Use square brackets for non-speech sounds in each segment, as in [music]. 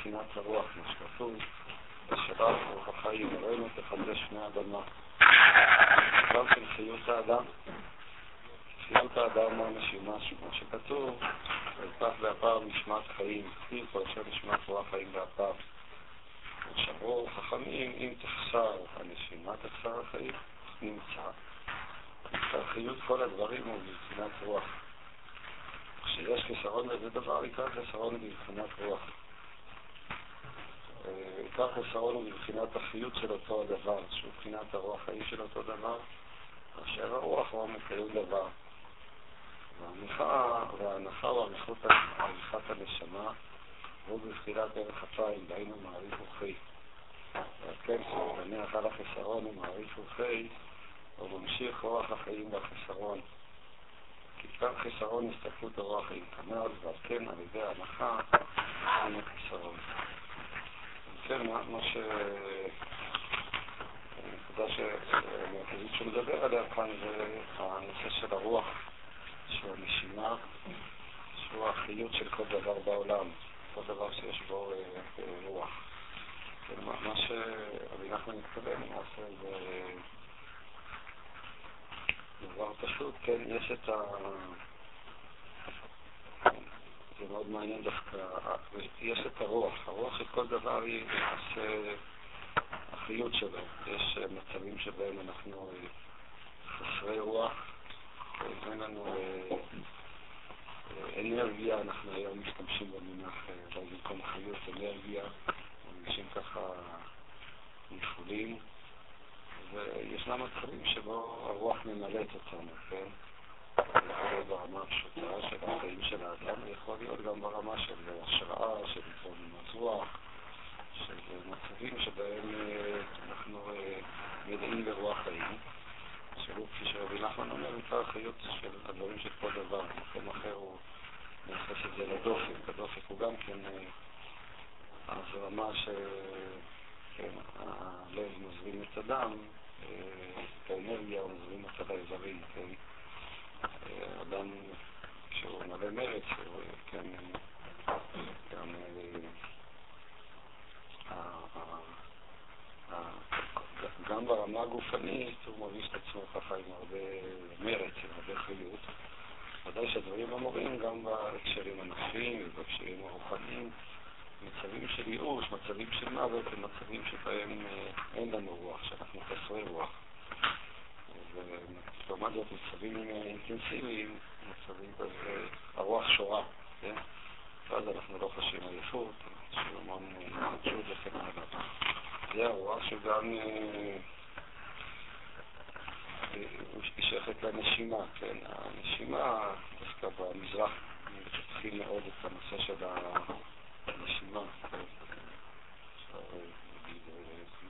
גם מבחינת הרוח, מה שכתוב, בשבת רוח החיים, ראינו תחדש פני אדמה. גם כן חיות האדם. חיות האדם הוא הנשימה, מה שכתוב, ויפתח באפיו נשמת חיים, כתיב פרשה נשמת רוח חיים באפיו. שמרו חכמים, אם תחסר הנשימה, תחסר החיים, נמצא. חיות כל הדברים הוא מבחינת רוח. כשיש חיסרון לזה דבר, עיקר חיסרון הוא מבחינת רוח. עיקר חיסרון הוא מבחינת החיות של אותו הדבר, שהוא מבחינת הרוח חיים של אותו דבר, אשר הרוח הוא המקיים דבר. וההנחה, וההנחה הוא עריכת הנשמה, והוא בבחינת ערך אפיים, דהיינו מעריך וחי. כן, כשנניח על החיסרון הוא מעריך וחי, הוא ממשיך אורח החיים והחיסרון. כי כאן חיסרון הסתכלות אורח החיים כנ"ל, ועל כן על ידי ההנחה אין החיסרון. כן, מה ש... הנקודה המרכזית שמדבר עליה כאן זה הנושא של הרוח, שהוא הנשימה, שהוא החיות של כל דבר בעולם, כל דבר שיש בו רוח. מה שרבי נחמן מתכוון, למעשה זה דבר פשוט, כן, יש את ה... זה מאוד מעניין דווקא, יש את הרוח, הרוח של כל דבר היא למעשה החיות שלו. יש מצבים שבהם אנחנו חסרי רוח, אין לנו אנרגיה, אנחנו היום משתמשים במונח במקום חיות אנרגיה. מרגישים ככה נפולים, וישנם מצבים שבו הרוח ממלאת אותנו, כן? יכול ברמה הפשוטה של החיים של האדם, ויכול להיות גם ברמה של השראה, של התבוננות רוח, של מצבים שבהם אה, אנחנו מלאים אה, ברוח חיים. שהוא, כפי שרבי נחמן אומר, עיקר החיות של הדברים של כל דבר. במקום אחר הוא מייחס את זה לדופק. הדופק הוא גם כן אה, אז רמה שהלב מזרים את הדם, את האנרגיה מזרים אותה לאיברים, כן? אדם, מלא מרץ, כן, גם גם ברמה הגופנית הוא מרגיש את עצמו ככה עם הרבה מרץ, עם הרבה חיות. ודאי שהדברים אמורים גם בהקשרים הנפשיים ובהקשרים הרוחניים. מצבים של ייאוש, מצבים של מוות, הם מצבים שבהם אה, אין לנו רוח, שאנחנו חסרי רוח. ולעומת זאת מצבים אה, אינטנסיביים, מצבים כזה, הרוח שורה, כן? ואז אנחנו לא חשים עייפות, חשים המון התנגשות אה, וכן הלאה. זה הרוח שגם היא שייכת לנשימה, כן? הנשימה, דווקא במזרח, מפתחים מאוד את הנושא של ה... הנשימה.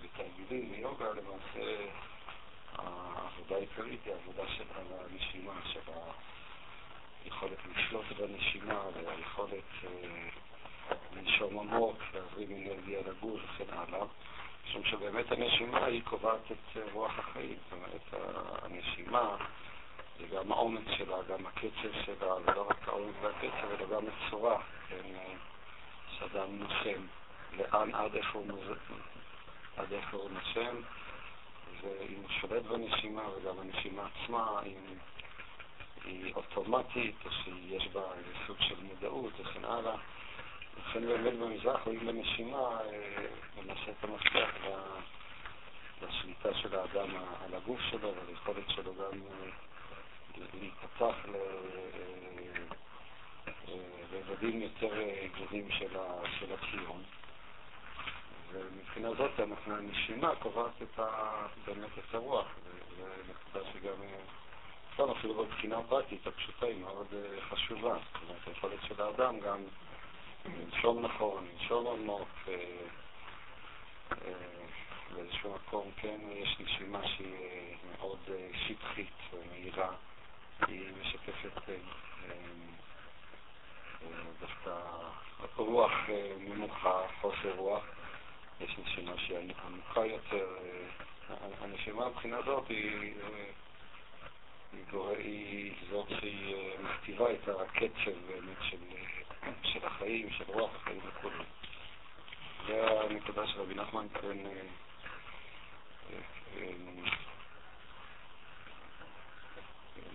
בתרגילים, ביוגה למעשה העבודה העיקרית היא העבודה של הנשימה, של היכולת לשלוט בנשימה והיכולת לנשום עמוק, להזרים אנרגיה לגוף וכן הלאה. משום שבאמת הנשימה היא קובעת את רוח החיים. זאת אומרת, הנשימה זה גם העומק שלה, גם הקצב שלה, ולא רק העומק והקצב, אלא גם הצורה. כן, שאדם נושם, לאן, עד איפה הוא, מוז... עד איפה הוא נושם, ואם הוא שולט בנשימה, וגם הנשימה עצמה, אם היא אוטומטית, או שיש בה איזה סוג של מודעות וכן הלאה. לכן באמת במזרח רואים בנשימה למעשה את המפתח לשליטה של האדם על הגוף שלו וליכולת שלו גם להיפתח רבדים יותר אה, גבוהים של, של הקיום. ומבחינה זאת אנחנו, הנשימה קובעת באמת את הרוח, וזו נקודה שגם אה, נכון, אפילו בבחינה הפרקטית הפשוטה היא מאוד חשובה. זאת אומרת, היכולת של האדם גם לנשום נכון, לנשום עמוק, באיזשהו מקום כן יש נשימה שהיא מאוד שטחית ומהירה, היא משקפת דווקא רוח נמוכה, חוסר רוח, יש נשימה שהיא עמוקה יותר, הנשימה מבחינה הזאת היא, היא זאת שהיא מכתיבה את הקצב באמת של, של החיים, של רוח החיים וכו'. זה הנקודה של רבי נחמן כאן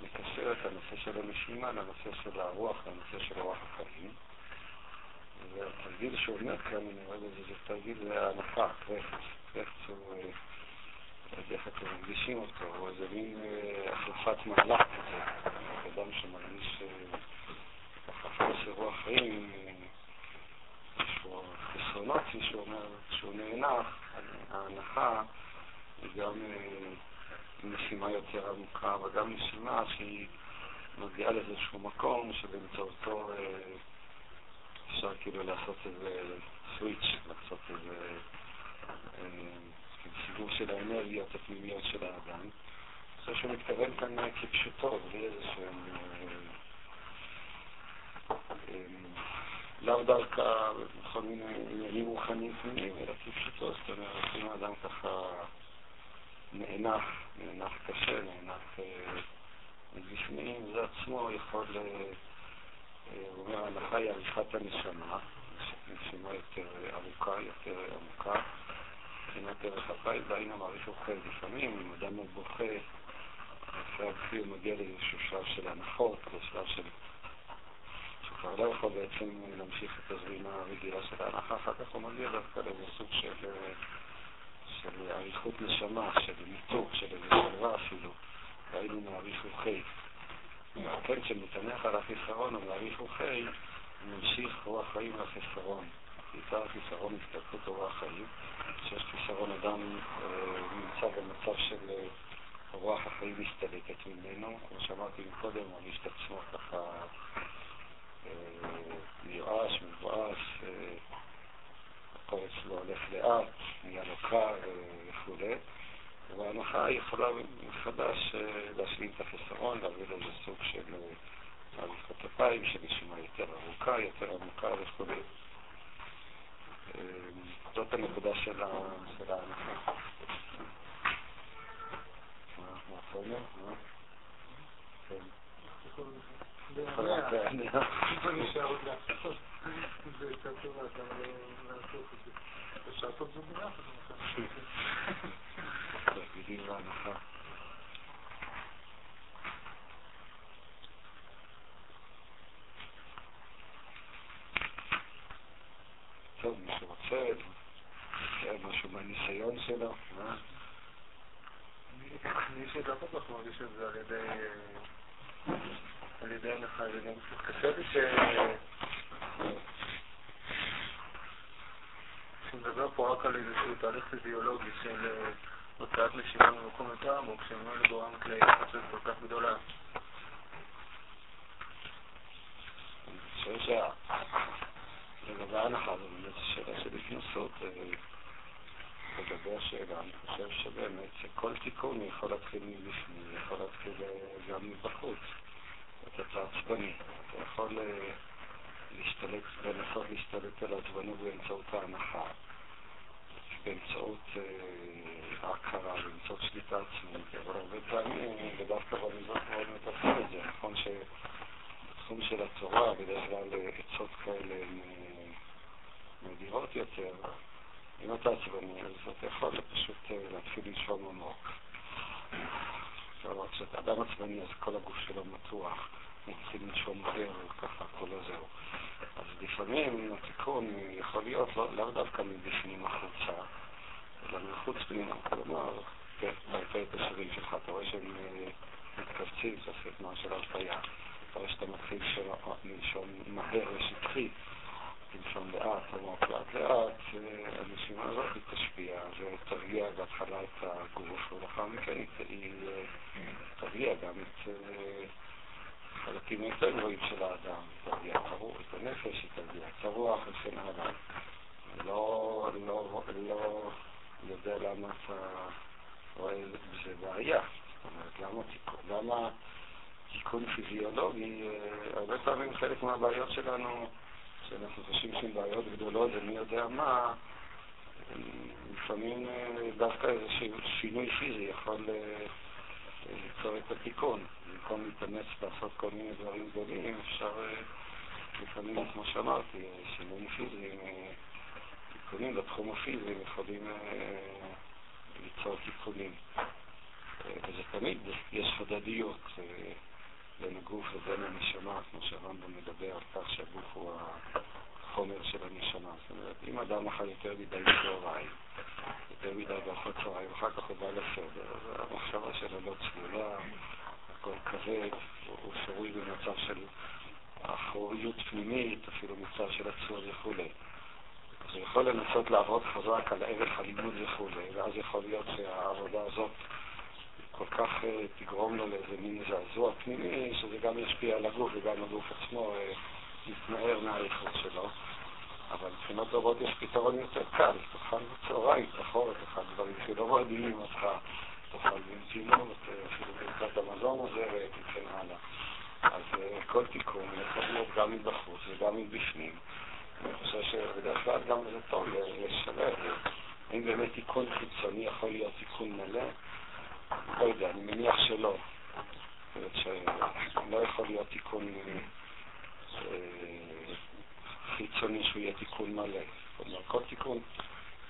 לקשר את הנושא של הנשימה לנושא של הרוח, לנושא של רוח החיים. והתרגיל שהוא אומר כאן, רואה בזה, זה תרגיל להנחה, קרחץ. קרחץ הוא, איך אתם מרגישים אותו, הוא איזה מין החלפת מהלך כזה. אדם שמרגיש ככה חוסר רוח חיים, יש פה חסרונות, מישהו אומר, שהוא נאנח, ההנחה היא גם נשימה יותר עמוקה, אבל גם נשימה שהיא מגיעה לאיזשהו מקום שבאמצעותו אפשר כאילו לעשות איזה סוויץ', לעשות איזה סיבוב של האנרגיות הפנימיות של האדם. אני חושב שהוא מתכוון כאן כפשוטו, בלי איזה שהם... לאו דווקא בכל מיני עניינים רוחניים פנימיים, אלא כפשוטו, זאת אומרת, אם האדם ככה נאנח, נאנח קשה, נאנח מבפנים, זה עצמו יכול... הוא אומר, ההנחה היא עריכת הנשמה, נשימה יותר ארוכה, יותר עמוקה, מבחינת ערך החיים, והאם המעריך אוכל. לפעמים, אם אדם בוכה, אחרי הבכי הוא מגיע לאיזשהו שלב של הנחות, לשלב של... שהוא כבר לא יכול בעצם להמשיך את הזרימה הרגילה של ההנחה, אחר כך הוא מגיע דווקא לאיזה סוג של, של עריכות נשמה, של ניתוק, של איזה שלווה אפילו, והיינו מעריך אוכל. כן, כשמתענך על החיסרון ומעריך וחי, ממשיך רוח חיים לחיסרון. בעיקר החיסרון הסתכלות רוח חיים. כשיש חיסרון אדם אה, נמצא במצב של אה, רוח החיים מסתלקת ממנו. כמו שאמרתי קודם, הוא מרגיש את עצמו ככה אה, מיואש, מבואס, הכל אצלו הולך לאט, נהיה לו קר וכולי. וההנחה יכולה מחדש להשלים את החיסרון, להביא לאיזה סוג של עריכת אפיים, של נשימה יותר ארוכה, יותר עמוקה וכו'. זאת הנקודה של ההנחה. מה אתה אומר? טוב, מי שרוצה, משהו מהניסיון שלו, מה? מי שגם כל כך מרגיש את זה על ידי על ידי הנחה, על ידי קשה לי ש... שמדבר פה רק על איזשהו תהליך פיזיולוגי של הוצאת נשימה ממקום יותר עמוק, שממילא גורמת להתחצות כל כך גדולה. אני חושב שלגבי ההנחה זו באמת שאלה של התנסות לגבי השאלה. אני חושב שבאמת שכל תיקון יכול להתחיל מבפנים, יכול להתחיל גם מבחוץ. אתה עצבני, אתה יכול להשתלט, לנסות להשתלט על העצבנות באמצעות ההנחה. באמצעות ההכרה, באמצעות שליטה עצמית, אבל הרבה פעמים, ודווקא במזרח מאוד מתעסקים את זה, נכון שבתחום של התורה, בדרך כלל עצות כאלה הן נדירות יותר, אם אתה עצבני, אז אתה יכול פשוט להתחיל לנשום עמוק. כשאתה אדם עצבני, אז כל הגוף שלו מתוח, הוא מתחיל לנשום מהר, וככה כולו זהו. אז לפעמים התיקון יכול להיות לאו דווקא מבפנים החוצה, אלא מחוץ פנימה. כלומר, כן, אתה רואה את השירים שלך, אתה רואה שהם מתכווצים, זה עושה תנועה של הרפאיה. אתה רואה שאתה מתחיל לנשום מהר ושטחי, לנשום לאט, עמוק לאט לאט, הנשימה הזאת תשפיע ותרגיע בהתחלה את הגוף, ולאחר מכן היא תרגיע גם את החלקים היותר גבוהים של האדם, תרגיע את הנפש, תרגיע את הרוח וכן הלאה. לא, לא, לא יודע למה אתה רואה בזה בעיה. זאת אומרת, למה, תיקון פיזיולוגי, הרבה פעמים חלק מהבעיות שלנו, שאנחנו חושבים שהן בעיות גדולות ומי יודע מה, לפעמים דווקא איזשהו שינוי פיזי יכול ליצור את התיקון. במקום להתאמץ לעשות כל מיני דברים גדולים, אפשר לפעמים, כמו שאמרתי, שינויים פיזיים, תיקונים בתחום הפיזי יכולים ליצור תיקונים. וזה תמיד, יש הדדיות בין הגוף ובין הנשמה, כמו שהרמב"ם מדבר על כך שהגוף הוא החומר של הנשמה. זאת אומרת, אם אדם אכל יותר מדי צהריים, יותר מדי בארוחת צהריים, אחר כך הוא בא לסדר, אז המחשבה שלו לא צלולה, הכל כבד, הוא שרוי במצב של אחוריות פנימית, אפילו מצב של עצור וכולי. אז הוא יכול לנסות לעבוד חזק על ערך הלימוד וכולי, ואז יכול להיות שהעבודה הזאת כל כך תגרום לו לאיזה מין זעזוע פנימי, גם ישפיע על הגוף, וגם הגוף עצמו יתנער מהאיכות שלו. אבל מבחינות רבות יש פתרון יותר קל, תאכל בצהריים, תאכול, תאכל דברים שלא מרדימים אותך, תאכל במתינות, אפילו ברכת המזון עוזרת וכן הלאה. אז כל תיקון יכול להיות גם מבחוץ וגם מבפנים. אני חושב שבדרך כלל גם זה טוב לשלב. האם באמת תיקון חיצוני יכול להיות תיקון מלא? לא יודע, אני מניח שלא. אומרת שלא יכול להיות תיקון חיצוני שהוא יהיה תיקון מלא. אומרת, כל תיקון,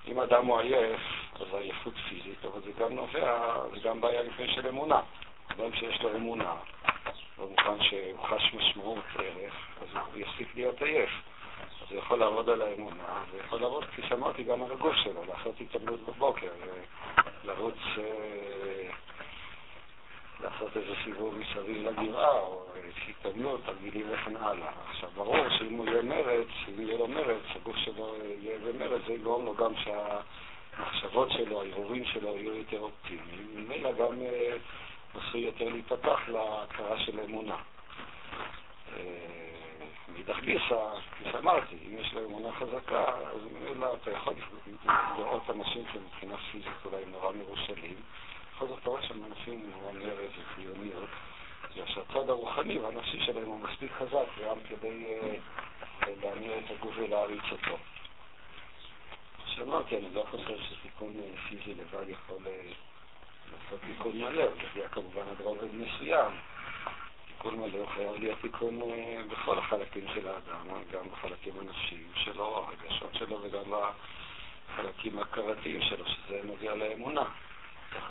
אם אדם הוא עייף, אז עייפות פיזית, אבל זה גם נובע, זה גם בעיה לפני של אמונה. אדם שיש לו אמונה, במובן שהוא חש משמעות ערך, אז הוא יפסיק להיות עייף. אז הוא יכול לעבוד על האמונה, ויכול לעבוד, כפי שאמרתי, גם על הגוף שלו, לעשות התעמלות בבוקר, לרוץ, לעשות איזה סיבוב מסביב לגבעה, או התעמלות, תרגילים וכן הלאה. עכשיו, ברור שאם הוא יהיה מרץ, אם יהיה לו מרץ, הגוף שלו יהיה במרץ, זה יגרום לו גם שהמחשבות שלו, הערעורים שלו יהיו יותר אופטימיים. ממילא גם עשוי יותר להיפתח להכרה של אמונה. מאידך גיסא, כפי שאמרתי, אם יש לו אמונה חזקה, אז ממילא אתה יכול לראות אנשים שמבחינה פיזית אולי נורא מרושלים. בכל זאת אתה שם אנשים עם נורא מרץ וציוניות, בגלל שהצד הרוחני והנפשי שלהם הוא מספיק חזק גם כדי להניע את הגוף ולהריץ אותו. שאמרתי, אני לא חושב שתיקון פיזי לבד יכול לעשות תיקון מלא, הוא יגיע כמובן עד רובד מסוים. תיקון מלא חייב להיות תיקון בכל החלקים של האדם, גם בחלקים הנפשיים שלו, הרגשות שלו וגם בחלקים ההכרתיים שלו, שזה נוגע לאמונה.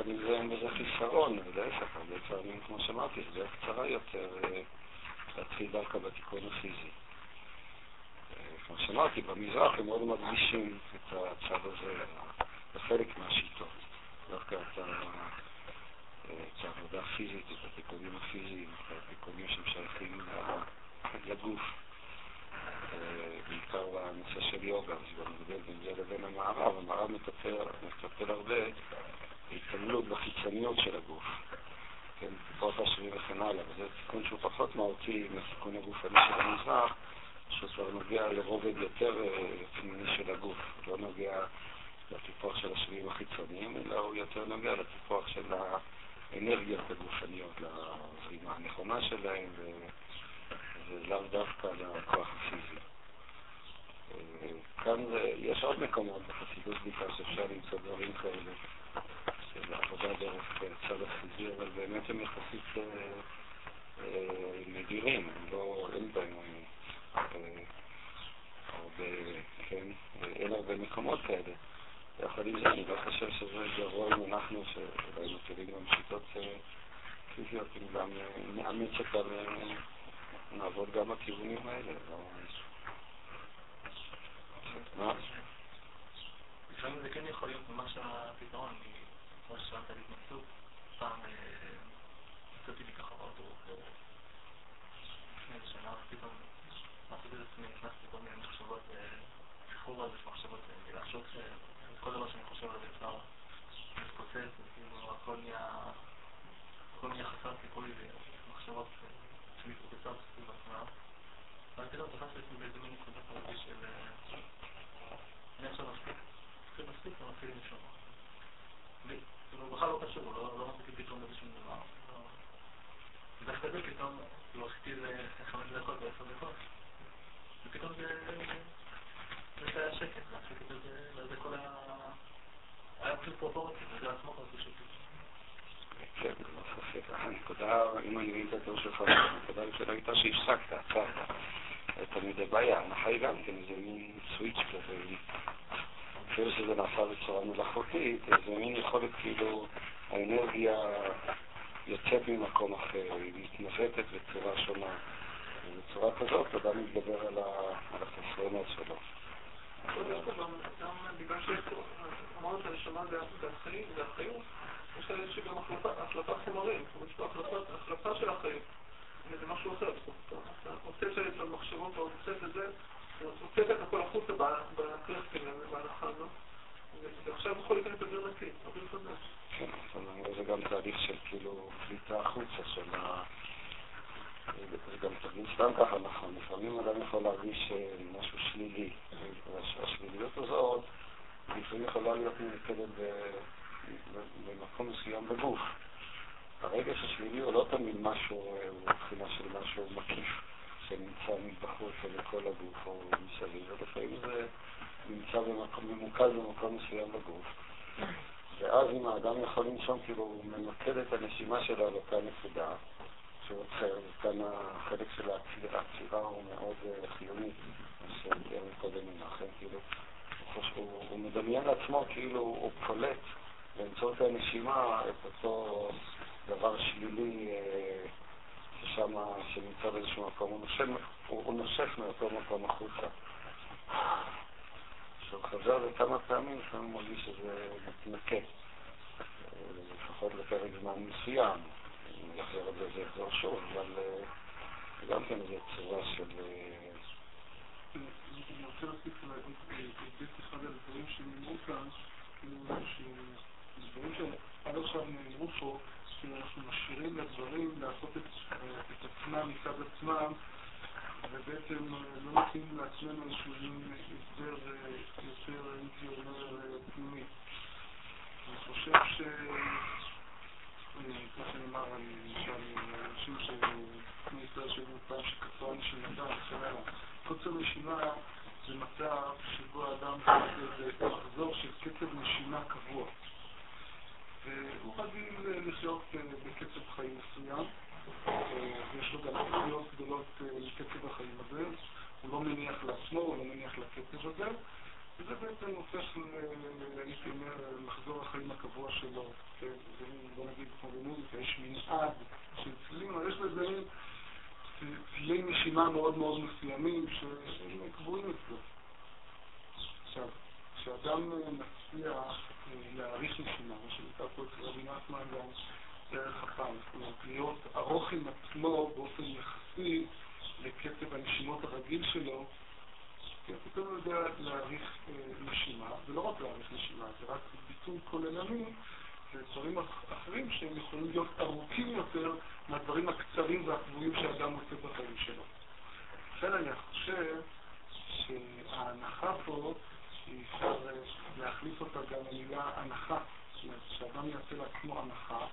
זה אין בזה חיסרון, ולהפך, הרבה פעמים, כמו שאמרתי, זה דרך קצרה יותר להתחיל דווקא בתיקון הפיזי. כמו שאמרתי, במזרח הם מאוד מדגישים את הצד הזה בחלק מהשיטות. דווקא את העבודה הפיזית, את התיקונים הפיזיים, את התיקונים שהם שייכים לגוף. בעיקר בנושא של יוגה, זה גם מבדל בין זה לבין המערב. המערב מטפל הרבה בהתעמלות בחיצוניות של הגוף. כן, טיפות השרירים וכן הלאה, וזה תיקון שהוא פחות מהותי מהתיקון הגופני של המזרח, שהוא כבר נוגע לרובד יותר פנימי של הגוף, לא נוגע לטיפוח של השרירים החיצוניים, אלא הוא יותר נוגע לטיפוח של האנרגיות הגופניות, לזרימה הנכונה שלהם, ולאו דווקא לכוח הפיזי. כאן יש עוד מקומות בחסידות בעיקר שאפשר למצוא דברים כאלה. של עבודה דרך צד הפיזי, אבל באמת הם יחסית נדירים, לא, אין בהם הרבה, כן, אין הרבה מקומות כאלה. יחד עם זה, אני לא חושב שזה גרוע אם אנחנו, שאולי מכירים גם שיטות פיזיות, אם גם נאמץ אותם, נעבוד גם בכיוונים האלה. מה? לפעמים זה כן יכול להיות ממש הפתרון, כמו ששאלת על התנסות, פעם יצאתי לי ככה באוטו לפני איזה שנה, פתאום עשיתי את עצמי, נכנסתי כל מיני מחשבות, שחרור על זה מחשבות, לחשוב שכל דבר שאני חושב על זה אפשר להתפוצץ, וכאילו הכל נהיה, הכל נהיה חסר קצר סביב עצמם, ואז פתאום תפסתי עצמי באיזה מין נקודה כזאת של אני עכשיו מספיק, מספיק מספיק ומתחיל לנשום. כאילו בכלל לא קשור, לא רציתי פתאום איזה שום דבר. ודווקא זה פתאום, כאילו עשיתי איזה חמש דקות ועשר דקות, ופתאום זה... זה היה שקט, והשקט הזה, וזה כל ה... היה פשוט פרופורציה, וזה עצמו לא ספק. הנקודה, אם אני מבין את התיאור שלך, הנקודה הראשונה הייתה שהפסקת, עצרת. תמיד הבעיה, ההנחה היא גם כן איזה מין סוויץ' כזה, אפילו שזה נעשה בצורה מלאכותית, איזה מין יכולת כאילו, האנרגיה יוצאת ממקום אחר, היא מתנווטת בצורה שונה. ובצורה כזאת אדם מתגבר על החסרונות שלו. בגלל שאמרת שהנשמה זה החיים, יש לה איזושהי גם החלפת חומרים, זאת אומרת, יש פה החלפה של החיים. זה משהו אחר, אתה הוצאת את המחשבות, אתה הוצאת את זה, אתה הוצאת את הכל החוצה בקרסטים האלה, בהנחה הזו, ועכשיו יכול להיכנס אוויר נקי, אוויר חדש. כן, זה גם תהליך של כאילו קליטה החוצה של ה... זה גם תרגיל סתם ככה נכון, לפעמים אדם יכול להרגיש משהו שלילי, והשליליות הזאת לפעמים יכולה להיות ממוקדת במקום מסוים בגוף. הרגש השלילי הוא לא תמיד משהו, הוא מבחינה של משהו מקיף שנמצא מבחוץ או לכל הגוף או מסביב, ולפעמים זה נמצא במקום, ממוקד במקום מסוים בגוף. ואז אם האדם לנשום, כאילו הוא ממקד את הנשימה שלו על אותה נקודה, שהוא עוצר, וכאן החלק של העצירה הוא מאוד חיוני, מה שתיאר קודם מנחם, כאילו, הוא, מדמיין לעצמו כאילו הוא פולט באמצעות הנשימה את אותו דבר שלילי אה, ששם, שנמצא באיזשהו מקום, הוא נושף, הוא, הוא נושף מאותו מקום החוצה. כשהוא חזר לכמה פעמים, לפעמים מרגיש שזה מתנקה, אה, לפחות לפרק זמן מסוים. אם יחזור את זה, זה יחזור שוב, אבל אה, גם כן זו צורה של... אני רוצה להוסיף להגיד אחד הדברים שנאמרו כאן, כאילו, שדברים שעד עכשיו נאמרו פה, שאנחנו משאירים לדברים לעשות את, את עצמם מצד עצמם, ובעצם לא נותנים לעצמנו איזשהו הסבר יותר, הייתי אומר, פנימי. אני חושב ש... כמו שנאמר, למשל, אנשים שכמו ישראל שהיו פעם שקצרה נשימתם, קוצר נשימה זה מצב שבו האדם זה מחזור של קצב נשימה קבוע. והוא רגיל לחיות בקצב חיים מסוים, ויש לו גם ציפיות גדולות מקצב החיים הזה, הוא לא מניח לעצמו, הוא לא מניח לקצב הזה, וזה בעצם הופך, הייתי אומר, לחזור החיים הקבוע שלו. בוא נגיד כמו במוזיקה, יש מנעד של צלילים, אבל יש לזה מין צלילי נשימה מאוד מאוד מסוימים שהם קבועים אצלו. עכשיו, כשאדם מצליח להעריך נשימה, מה שנקרא פה אצל רבי נחמן גם דרך הפעם, זאת אומרת, להיות ארוך עם עצמו באופן יחסי לקצב הנשימות הרגיל שלו, כי פתאום הוא יודע להעריך נשימה, ולא רק להעריך נשימה, זה רק ביטוי כוללני ודברים אחרים שהם יכולים להיות ארוכים יותר מהדברים הקצרים והקבועים שאדם עושה בחיים שלו. לכן אני חושב שההנחה פה אפשר להחליף אותה גם במילה הנחה. זאת אומרת, שאדם יעשה לעצמו הנחה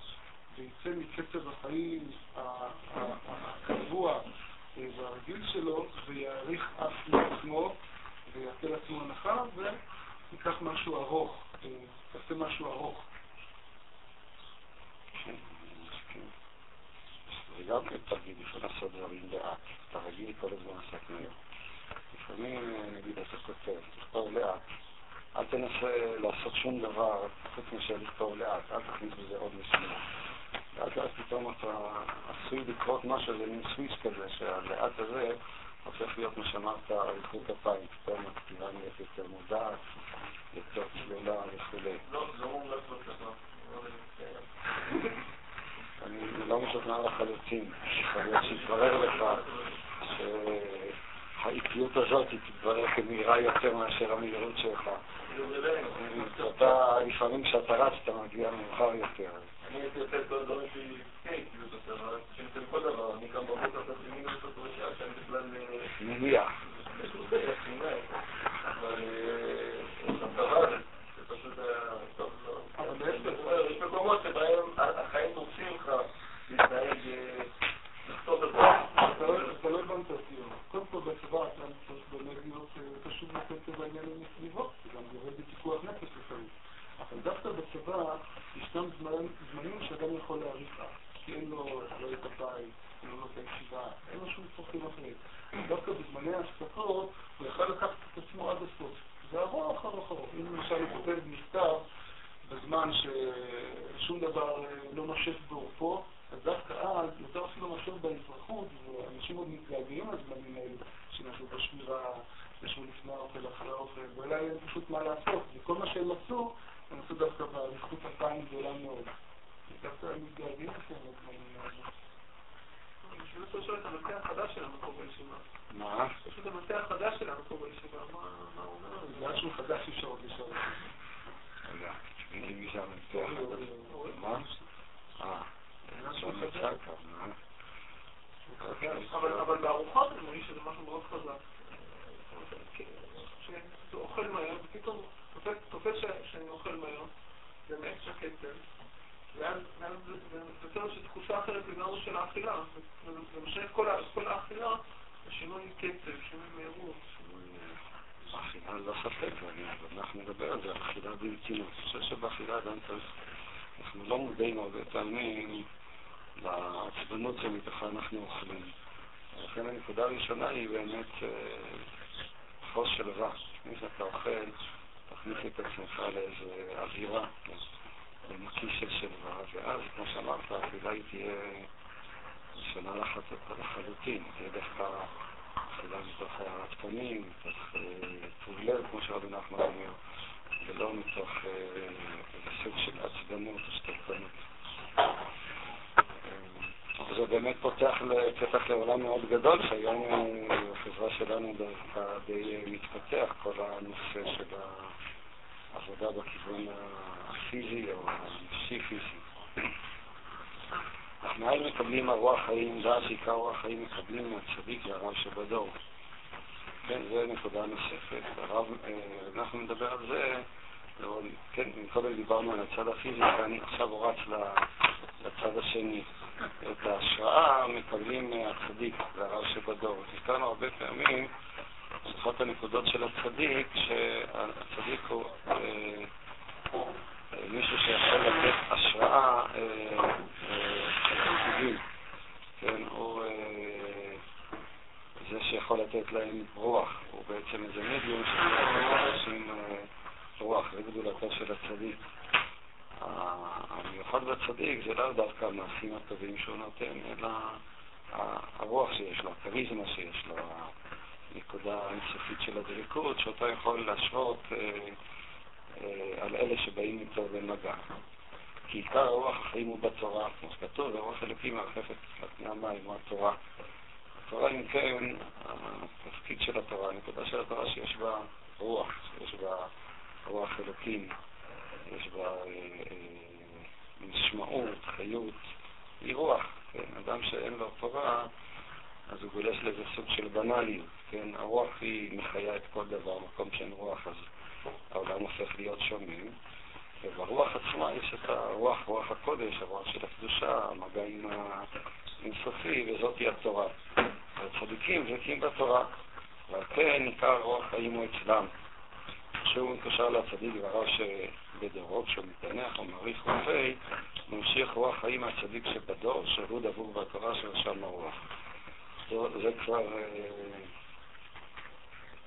ויצא מקצב החיים הקבוע והרגיל שלו ויעריך אף לעצמו ויעשה לעצמו הנחה ויקח משהו ארוך, יעשה משהו ארוך. זה גם כן תרגיל, לפעמים לעשות דברים לאט. אתה רגיל כל הזמן לעשות מהר. לפעמים, נגיד, אתה כותב, תכתוב לאט. אל תנסה לעשות שום דבר חוץ מאשר לכתוב לאט, אל תכניס בזה עוד משימה. לאט לאט פתאום אתה לקרות משהו, זה מין סוויס כזה, שהלאט הזה הופך להיות מה שאמרת, אריכות אפיים, פתאום הכתיבה נהיית יותר מודעת, יותר צלולה וכולי. לא, לא מומלץ בצבא. אני לא משוכנע לחלוטין, יכול להיות שיתברר לך שהאיטיות הזאת תתברר כמהירה יותר מאשר המהירות שלך. אתה, לפעמים כשאתה רץ אתה מגיע מאוחר יותר. אני הייתי עושה את כל הדברים שלי לפני, כאילו, אתה אומר, שאני כל דבר, אני קם בבוקר, עושה סימנים לעשות ראשיה, שאני בכלל... אה, מגיע. לא אבל אה, המטרה זה פשוט אה, היה... לא. יש מקומות שבהם החיים דורשים לך להתנהג... לכתוב את זה. אתה לא הבנת אותי. קודם כל, בצבא אתה צריך באמת לא, להיות קשוב לתת בעניינים מסביבו. ששום דבר לא נושף בעורפו, אז דווקא אז, יותר אפילו מאשר באזרחות, ואנשים עוד מתגעגעים לזמנים האלו, שנעשו בשמירה, ישבו לפני האוכל, אחרי האוכל, ואולי אין פשוט מה לעשות, וכל מה שהם עשו, הם עשו דווקא באריכות אפיים גדולה מאוד. דווקא הם מתגעגעים לכם לזמנים האלו. אני רוצה לשאול את המטה החדש שלנו פה בישיבה. מה? את המטה החדש שלנו פה בישיבה, מה הוא אומר? בגלל שהוא חדש אפשר עוד לשאול. רגע, אין לי משם מה? אה. אבל בארוחות אני מרגיש שזה משהו מאוד חזק. כשאני אוכל מהר, ופתאום תופס שאני אוכל מהר, זה מאקסטרה קצב, ואז זה יוצר איזושהי תחושה אחרת לגמרי של האכילה. זה משנה את כל האכילה, שינוי קצב, שינוי מהירות. אכילה לא ספק, אנחנו נדבר על זה, אכילה ברצינות. אני חושב שבאכילה אדם צריך, אנחנו לא מודעים הרבה פעמים לעצבנות שמתוכה אנחנו אוכלים. לכן הנקודה הראשונה היא באמת חוס של רע. לפני שאתה אוכל, תכניס את עצמך לאיזו אווירה, לנקי של שלווה, ואז, כמו שאמרת, האכילה היא תהיה שונה לחלוטין, תהיה דווקא אכילה מתוך הערת פנים, מתוך טוב לב, כמו שרבי נחמן אומר, ולא מתוך איזה סוג של עצבנות או שתקנות. זה באמת פותח פתח לעולם מאוד גדול, שהיום החברה שלנו דווקא די מתפתח, כל הנושא של העבודה בכיוון הפיזי או הנפשי-פיזי. אנחנו מהר מקבלים הרוח חיים, דעת שעיקר רוח חיים מקבלים מהצדיק והרב שבדור. כן, זו נקודה נוספת. הרב, אנחנו נדבר על זה, כן, קודם דיברנו על הצד הפיזי, ואני עכשיו רץ לצד השני. את ההשראה מקבלים מהצדיק והרב שבדור. הזכרנו הרבה פעמים, לפחות הנקודות של הצדיק, שהצדיק הוא אה, מישהו שיכול לתת השראה לחסידים. כן, הוא שיכול לתת להם רוח. הוא בעצם איזה מדיום שיכול לתת לאנשים רוח. זה גדולתו של הצדיק. המיוחד בצדיק זה לאו דווקא המעשים הטובים שהוא נותן, אלא הרוח שיש לו, הכריזמה שיש לו, הנקודה האינסופית של הדבקות, שאותה יכול להשוות אה, אה, על אלה שבאים איתו במגע. כי עיקר הרוח החיים הוא בתורה, כמו שכתוב, הרוח אלוקים מרחפת על פני המים, הוא התורה. התורה, כן, התפקיד של התורה, הנקודה של התורה שיש בה רוח, שיש בה רוח אלוקים, יש בה אה, משמעות, חיות, היא רוח. כן? אדם שאין לו תורה, אז הוא גולש לאיזה סוג של בנאליות. כן? הרוח היא מחיה את כל דבר, מקום שאין רוח אז העולם הופך להיות שומם. וברוח עצמה יש את הרוח, רוח הקודש, הרוח של הקדושה, המגע עם האינסופי, וזאת היא התורה. והצדיקים דבקים בתורה, ועל כן עיקר רוח חיים הוא אצלם. שהוא מקושר לצדיק דבריו שבדורו, כשהוא מתענך או מעריך רופאי, ממשיך רוח חיים מהצדיק שבדור, שהוא דבוק בתורה של שם הרוח. זה כבר אה,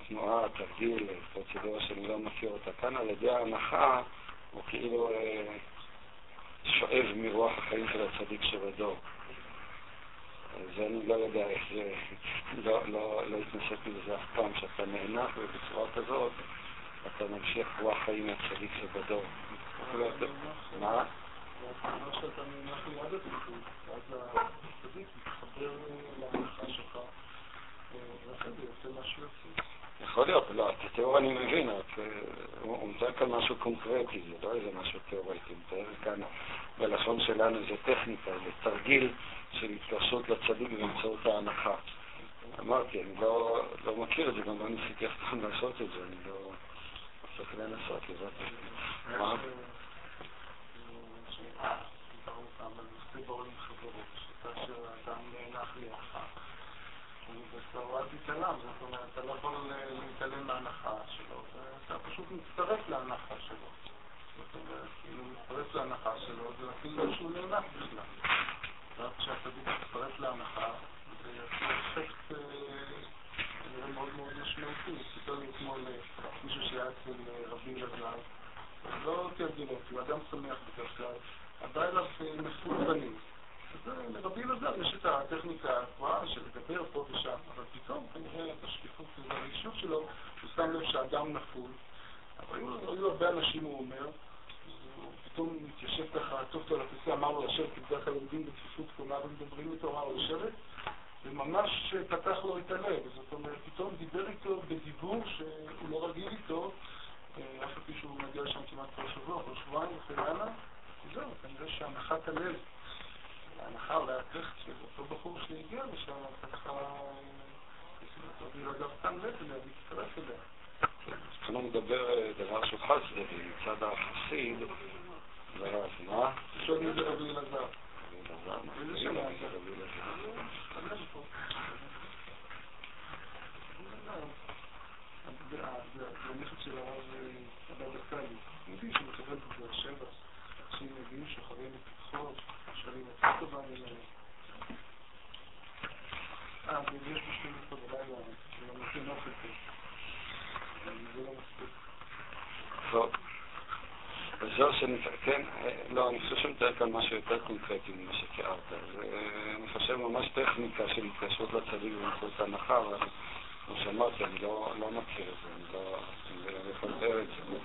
תנועה, תרגיל, פרוצדורה שאני לא מכיר אותה כאן, על ידי ההנחה הוא כאילו אה, שואב מרוח החיים של הצדיק שבדור. אז אני לא יודע איך זה, לא, לא, לא בזה אף פעם, שאתה נאנח ובצורה כזאת אתה ממשיך רוח חיים מהצדיק שבדור. מה? יכול להיות, לא, את התיאור אני מבין, רק הוא מתאר כאן משהו קונקרטי, זה לא איזה משהו תיאורטי, הוא מתאר כאן בלשון שלנו זה טכניקה, זה תרגיל של התקשרות לצדיק באמצעות ההנחה. אמרתי, אני לא, לא מכיר את זה, גם לא ניסיתי אף פעם לעשות את זה, אני לא... צריך לנסות לראות. מה? אתה לא יכול להתעלם מההנחה שלו, אתה פשוט מצטרף להנחה שלו. זאת אומרת, כאילו מצטרף להנחה שלו, זה אפילו לא שהוא נאנח בכלל. רק כשהצדיק מצטרף להנחה, זה יעשה אפקט אה, מאוד מאוד משמעותי. סיפר לי אתמול אה, מישהו שהיה אצל אה, רבי אלעזר, לא כהרגלות, הוא אדם שמח בדרך כלל, הבא אליו נפול פנים. לרבי אלעזר יש את הטכניקה הגבוהה של לדבר פה ושם, אבל פתאום כנראה את השקיפות והרגישות שלו, הוא שם לב שהאדם נפול. אבל היו הרבה אנשים, הוא אומר, הוא פתאום מתיישב ככה, טוב טוב לכיסא, אמר לו לשבת, כי בדרך כלל עומדים בצפיפות קומה ומדברים איתו, אמר לו לשבת, וממש פתח לו את הלב. זאת אומרת, פתאום דיבר איתו בדיבור שהוא לא רגיל איתו, אה, אף על פי שהוא מגיע לשם כמעט כל שבוע, כל שבועיים וכן הלאה. זהו, כנראה שהנחת הלב ההנחה אולי הטכט של אותו בחור שהגיע לשם, ככה, רבי אלעזר שם לב אליה והצטרף אליה. כאן הוא מדבר אה, דבר שהוא חד צדדי, מצד החסיד, ואז מה? שואל מי זה רבי אלעזר. איזה שם זה רבי אלעזר? זה הנכד של הרב אבא דקאלי. יהודי שמקבל בבאר שבע, אנשים מגיעים שוחרים לפתחו, שואלים יותר טובה ממנו. אה, ויש בשביל פה בלילה, זה לא נותן אוכל פה. זה לא מספיק. טוב. זהו שנתקן, לא, אני חושב שמתאר כאן משהו יותר קונקרטי ממה שתיארת. אני חושב ממש טכניקה של התקשרות לצדיק באמצעות הנחה, אבל כמו שאמרתי, אני לא, לא מכיר את זה, אני לא, אני יכול לתאר את זה.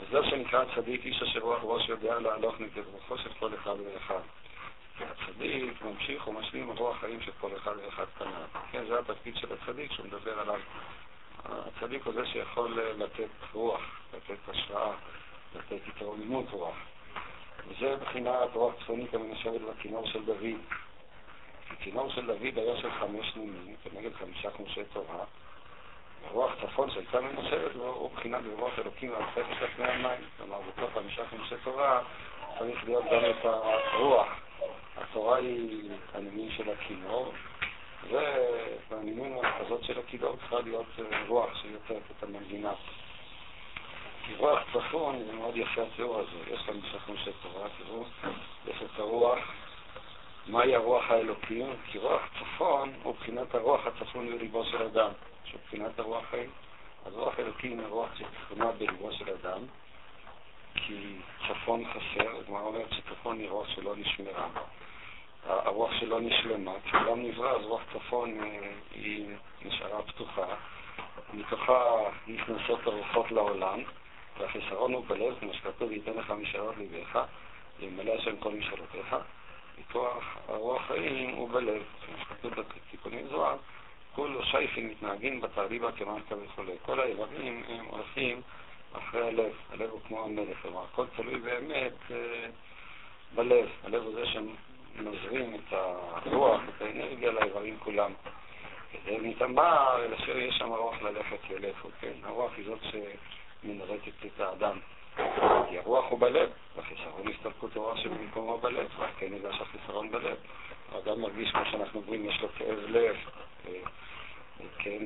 וזהו שנקרא צדיק, איש אשר רוח ראש יודע להלוך נגד רוחו של כל אחד ואחד. הצדיק ממשיך ומשלים רוח חיים של כל אחד ואחד פניו. כן, זה התפקיד של הצדיק שהוא מדבר עליו. הצדיק הוא זה שיכול לתת רוח, לתת השראה, לתת התרוממות רוח. וזה בחינת רוח צפונית המנשבת בכינור של דוד. הכינור של דוד היה של חמש נימים, כנגד חמישה חומשי תורה. רוח צפון שהייתה מנשבת הוא בחינת רוח אלוקים והפכת על פני המים. כלומר, בתוך חמישה חומשי תורה צריך להיות גם את הרוח. התורה היא הנימים של הכינור, ובנימים הזאת של הכינור צריכה להיות רוח שיוצרת את המנגינה. כי רוח צפון, זה מאוד יפה התיאור הזה, יש חמישה חומשי תורה, תראו, יש את הרוח, מהי הרוח האלוקים? כי רוח צפון הוא בחינת הרוח הצפון לליבו של אדם, שהוא בחינת הרוח חיים. אז רוח אלוקים היא רוח שצפונה בליבו של אדם, כי צפון חסר, הגמרא אומרת שצפון היא רוח שלא נשמרה. הרוח שלא נשלמה, כשעולם נברא אז רוח צפון אה, היא נשארה פתוחה, מתוכה נכנסות הרוחות לעולם, והחיסרון הוא בלב, כמו שכתוב, ייתן לך משאלות ליבך, וימלא השם כל משאלותיך. מכוח הרוח חיים הוא בלב, שכתוב בתיקונים זוהר, כולו שייפים מתנהגים בתעליבה כמלכה וכו'. כל האיברים הם הולכים אחרי הלב, הלב הוא כמו המלך, כלומר הכל תלוי באמת אה, בלב, הלב הוא זה שמזרים את הרוח, את האנרגיה לאיברים כולם. כדי להתאמר, אלא שיש שם רוח ללכת ילך, כן? הרוח היא זאת שמנרטת את האדם. כי הרוח הוא בלב, והחיסרון הסתלקות הרוח שבמקומו בלב, רק כן נדע שהחיסרון בלב. האדם מרגיש כמו שאנחנו אומרים, יש לו כאב לב, כן,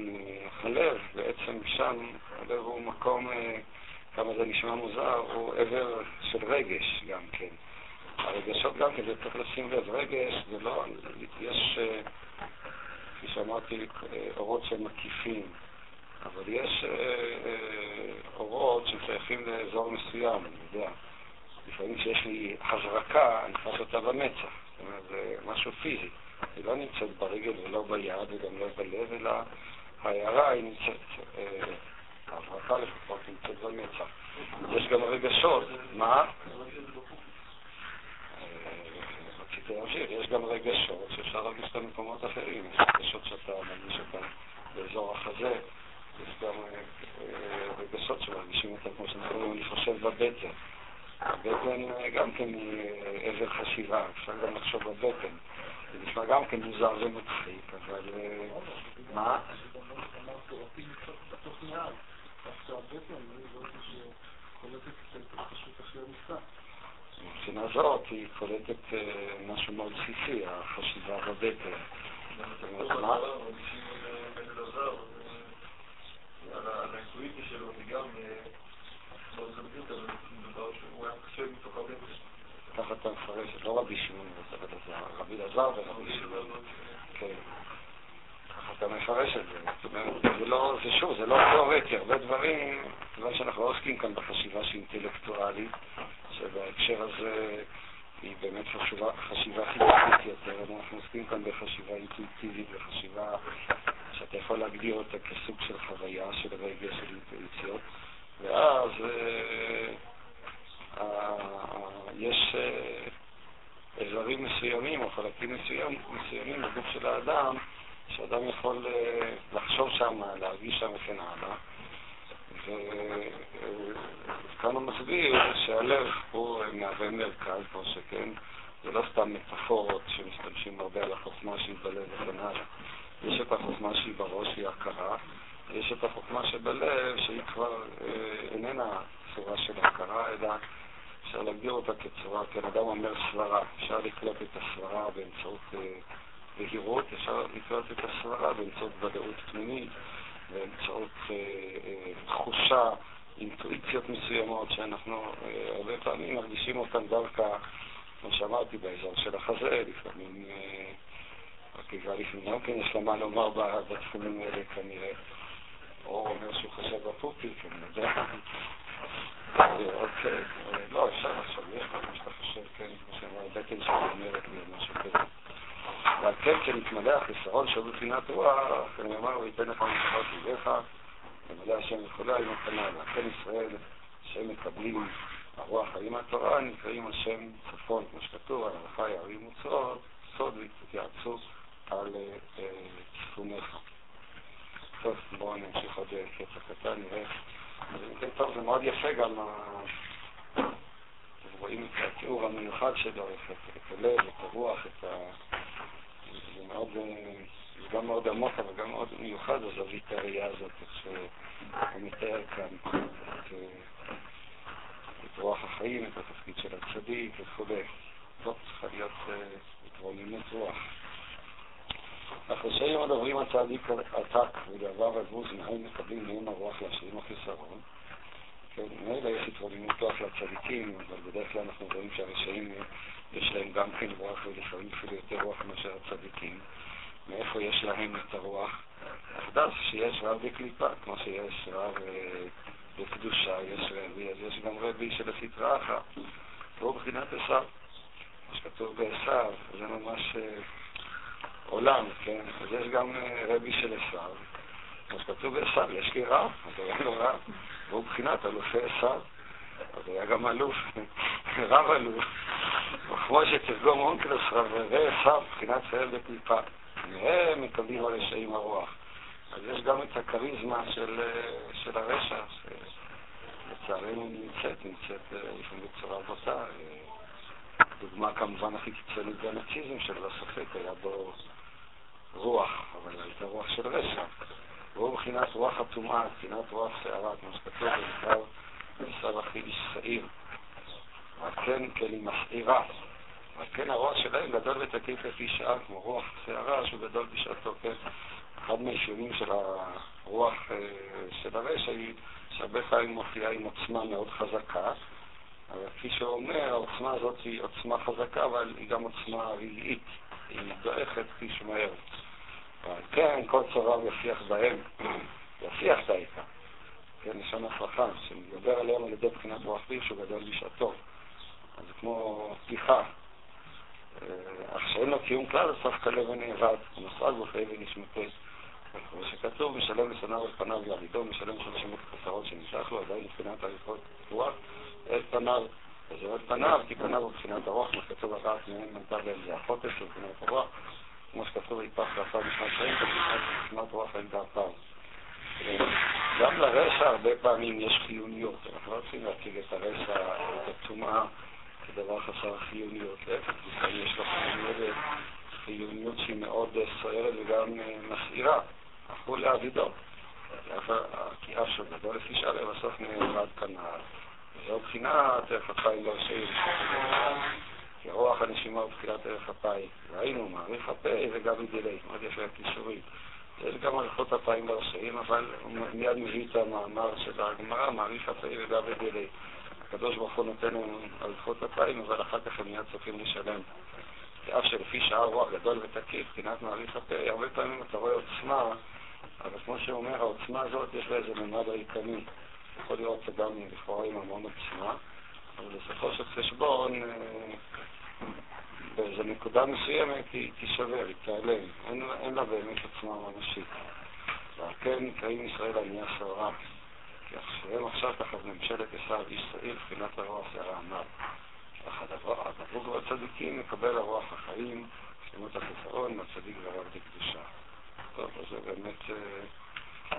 הלב, בעצם שם, הלב הוא מקום, כמה זה נשמע מוזר, הוא עבר של רגש גם כן. הרגשות גם כן, זה צריך לשים לב, רגש זה לא, יש, כפי שאמרתי, אורות שהם מקיפים, אבל יש אורות ששייכים לאזור מסוים, אני יודע. לפעמים כשיש לי הזרקה, אני חש אותה במצח, זאת אומרת, זה משהו פיזי. היא לא נמצאת ברגל ולא ביד וגם לא בלב, אלא ההערה היא נמצאת, ההברקה לפחות נמצאת במצח. יש גם רגשות, מה? רציתי להמשיך, יש גם רגשות שאפשר להרגיש אותם במקומות אחרים, יש רגשות שאתה מרגיש אותם באזור החזה, יש גם רגשות שמרגישים אותם כמו שאנחנו אומרים, אני חושב בבטן. הבטן גם כן היא עבר חשיבה, אפשר גם לחשוב בבטן. זה נשמע גם כן מוזר ומצחיק, אבל מה? מבחינה זאת היא קולטת משהו מאוד בסיסי, החשיבה בבטן. מה? על שהוא היה חושב ככה אתה מפרש, לא רבי שמעון ורבי אלעזר, רבי אלעזר ורבי שמעון. כן. ככה אתה מפרש את זה. זאת אומרת, זה לא, זה שוב, זה לא תיאורטי, הרבה דברים, כיוון שאנחנו לא עוסקים כאן בחשיבה שהיא אינטלקטואלית, שבהקשר הזה היא באמת חשיבה, חשיבה חיצונית יותר, אנחנו עוסקים כאן בחשיבה אינטואיטיבית, בחשיבה שאתה יכול להגדיר אותה כסוג של חוויה, של רגע, של אינטואיציות, ואז אה, יש אה, אזורים מסוימים או חלקים מסוים, מסוימים בגוף של האדם שאדם יכול אה, לחשוב שם, להרגיש שם וכן הלאה. וכאן הוא מסביר שהלב הוא מהווה מרכז, כמו שכן, זה לא סתם מטאפורות שמשתמשים הרבה על החוכמה שהיא בלב וכן הלאה. יש את החוכמה שהיא בראש, היא הכרה, יש את החוכמה שבלב, שהיא כבר אה, איננה צורה של הכרה, אלא אפשר להגדיר אותה כצורה, כן, אדם אומר סברה, אפשר לקלוט את הסברה באמצעות אה, בהירות, אפשר לקלוט את הסברה באמצעות ודאות פנימית, באמצעות אה, אה, תחושה, אינטואיציות מסוימות שאנחנו אה, הרבה פעמים מרגישים אותן דווקא, כמו שאמרתי, באזור של החזה, לפעמים, אה, הקיבה לפעמים גם כן יש לה מה לומר בתחומים האלה כנראה. או אומר שהוא אני יודע. אוקיי, לא, אפשר לחשוב, יש מה שאתה חושב, כן, כמו שאמר, הבטן שלי אומרת לי, משהו כזה. ועל כן, כשנתמלא החיסרון של בחינת רוח, הוא ייתן לך משפחות לידיך, ומלא השם וכולי, עם הקנה, ועל ישראל, שהם מקבלים הרוח חיים מהתורה, נקראים השם צפון, כמו שכתוב, הלכה יערים וצרות, סוד והתייעצו על צפונך. טוב, בואו נמשיך עוד קטע קטן, נראה. זה מאוד יפה גם, רואים את התיאור המיוחד שלו, את הלב, את הרוח, את ה... זה מאוד, זה גם מאוד עמוק, אבל גם מאוד מיוחד, הזווית הראייה הזאת, איך שהוא מתאר כאן את, את רוח החיים, את התפקיד של הצדיק וכו'. זאת צריכה להיות התרוממות רוח. אחרי עוד עוברים הצדיק עתק ודבר הגבוז מהם מקבלים מהם הרוח להשלים החיסרון. כן, מילא יש התרוממות כוח לצדיקים, אבל בדרך כלל אנחנו רואים שהרשעים יש להם גם כן רוח ולפעמים אפילו יותר רוח מאשר הצדיקים. מאיפה יש להם את הרוח? החדש שיש רב בקליפה, כמו שיש רב אה, בקדושה, יש רבי, אז יש גם רבי של הסטרה אחת. והוא בחינת עשיו. מה שכתוב בעשיו, זה ממש אה, עולם, כן? אז יש גם אה, רבי של עשיו. כמו שכתוב בעשיו, יש לי רב, אז היה לו רב. והוא בחינת אלופי עשיו. אז היה גם אלוף, [laughs] רב אלוף. וכמו שתרגום אונקלוס רבי עשיו, בחינת חיל בקליפה. מהם מקבלים הרשעים הרוח. אז יש גם את הכריזמה של, של הרשע, שלצערנו נמצאת, נמצאת לפעמים בצורה בוטה. דוגמה כמובן הכי קיצונית זה הנאציזם, שללא ספק היה בו רוח, אבל הייתה רוח של רשע. והוא מבחינת רוח הטומאה, מבחינת רוח שערה, כמו שכתוב במכתב בשר הכי איש שעיר. ועל כן, היא מסעירה. ועל כן הרוח שלהם גדול ותקיף לפי שעה, כמו רוח שערה שהוא גדול בשעתו, כן. אחד מהאישומים של הרוח של הרשע היא שהרבה פעמים מופיעה עם עוצמה מאוד חזקה, אבל כפי שהוא אומר, העוצמה הזאת היא עוצמה חזקה, אבל היא גם עוצמה רגעית, היא דועכת כפי שמהר. ועל כן, כל צורם יפיח בהם, [clears throat] יפיח העיקר. כן, לשון הפרחה, שמדבר עליהם על ידי בחינת רוח פיו שהוא גדול בשעתו. אז זה כמו פתיחה. אך שאין לו קיום כלל, אסף כלב ונאבד, ונוסד בחיי ונשמתי. כמו שכתוב, משלם לשונאו את פניו ירידו, משלם שלושים את הכסרות שנמשך לו, עדיין מבחינת הליכות רוח, את פניו. וזה את פניו, כי פניו הוא מבחינת הרוח, כמו שכתוב, אחת מהן מנתה בהם זה החוטף מבחינת הרוח, כמו שכתוב, יפח ועפר משנת חיים, מבחינת רוח אין דעתיו. גם לרשע הרבה פעמים יש חיוניות, אנחנו לא רוצים להציג את הרשע, את הטומאה, כדבר חסר חיוניות. להפך, יש לו חיוניות, חיוניות שהיא מאוד סוערת וגם מסעירה. הפכו לאבידו. כי אף שהוא גדול לפי שעלה, בסוף נאבד כנער. וזו בחינה, תכף חיים לא שאיר, כי רוח הנשימה הוא תחילת ערך אפיים. ראינו, מעריך הפה וגבי דילי, מאוד יפה הכישורים. יש גם עריכות אפיים ברשעים, אבל הוא מיד מביא את המאמר של הגמרא, מעריך הפה וגבי דילי. הקדוש ברוך הוא נותן לנו עריכות אפיים, אבל אחר כך הם מיד צריכים לשלם. אף שלפי שעה רוח גדול ותקיף, מבחינת מעריך הפה, הרבה פעמים אתה רואה עוצמה, אבל כמו שאומר, העוצמה הזאת יש לה איזה ממד ריקני. יכול לראות אדם לכאורה עם המון עוצמה, אבל בסופו של חשבון, אה, באיזו נקודה מסוימת היא תישבר, היא תיעלם, אין, אין לה באמת עוצמה ממשית. ועל כן נקראים ישראל ענייה שערה. כי אחריהם עכשיו תחת ממשלת עשיו איש שעיר, בחינת הרוח שערה עמד. אך הדבוק בצדיקים מקבל הרוח החיים, שלמות החיסרון, מהצדיק ורב בקדושה. טוב, אז זה באמת אה,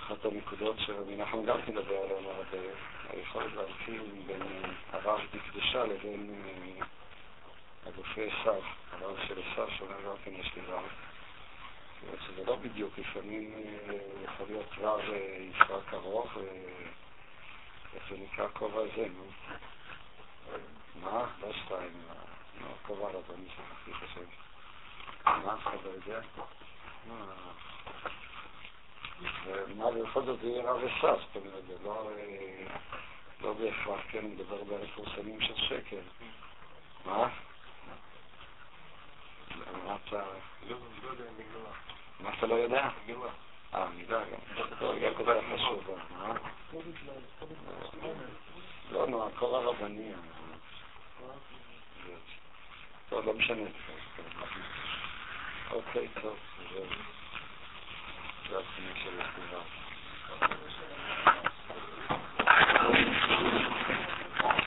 אחת הנקודות שרבי נחמן גם מדבר עליהן, על היכולת להבחין בין הרב בקדושה לבין אה, הגופי עשיו, הרב של עשיו שאומר גם כן יש לי רב. שזה לא בדיוק, לפעמים אה, יכול להיות רב יפרק ארוך, איך זה נקרא הכובע הזה, נו? מה? לא שתיים, לא, הכובע הרבני שכחתי את השם. מה, אף אחד לא יודע? ומה בכל זאת זה יהיה רב וסס, זאת אומרת, זה לא, לא בהכרח, כן, מדבר במפורסמים של שקר. מה? אתה לא יודע? אה, מילה גם. זה כזה חשוב. מה? לא, נו, הקור הרבני. טוב, לא משנה. אוקיי, טוב. זה הפנים של הסביבה.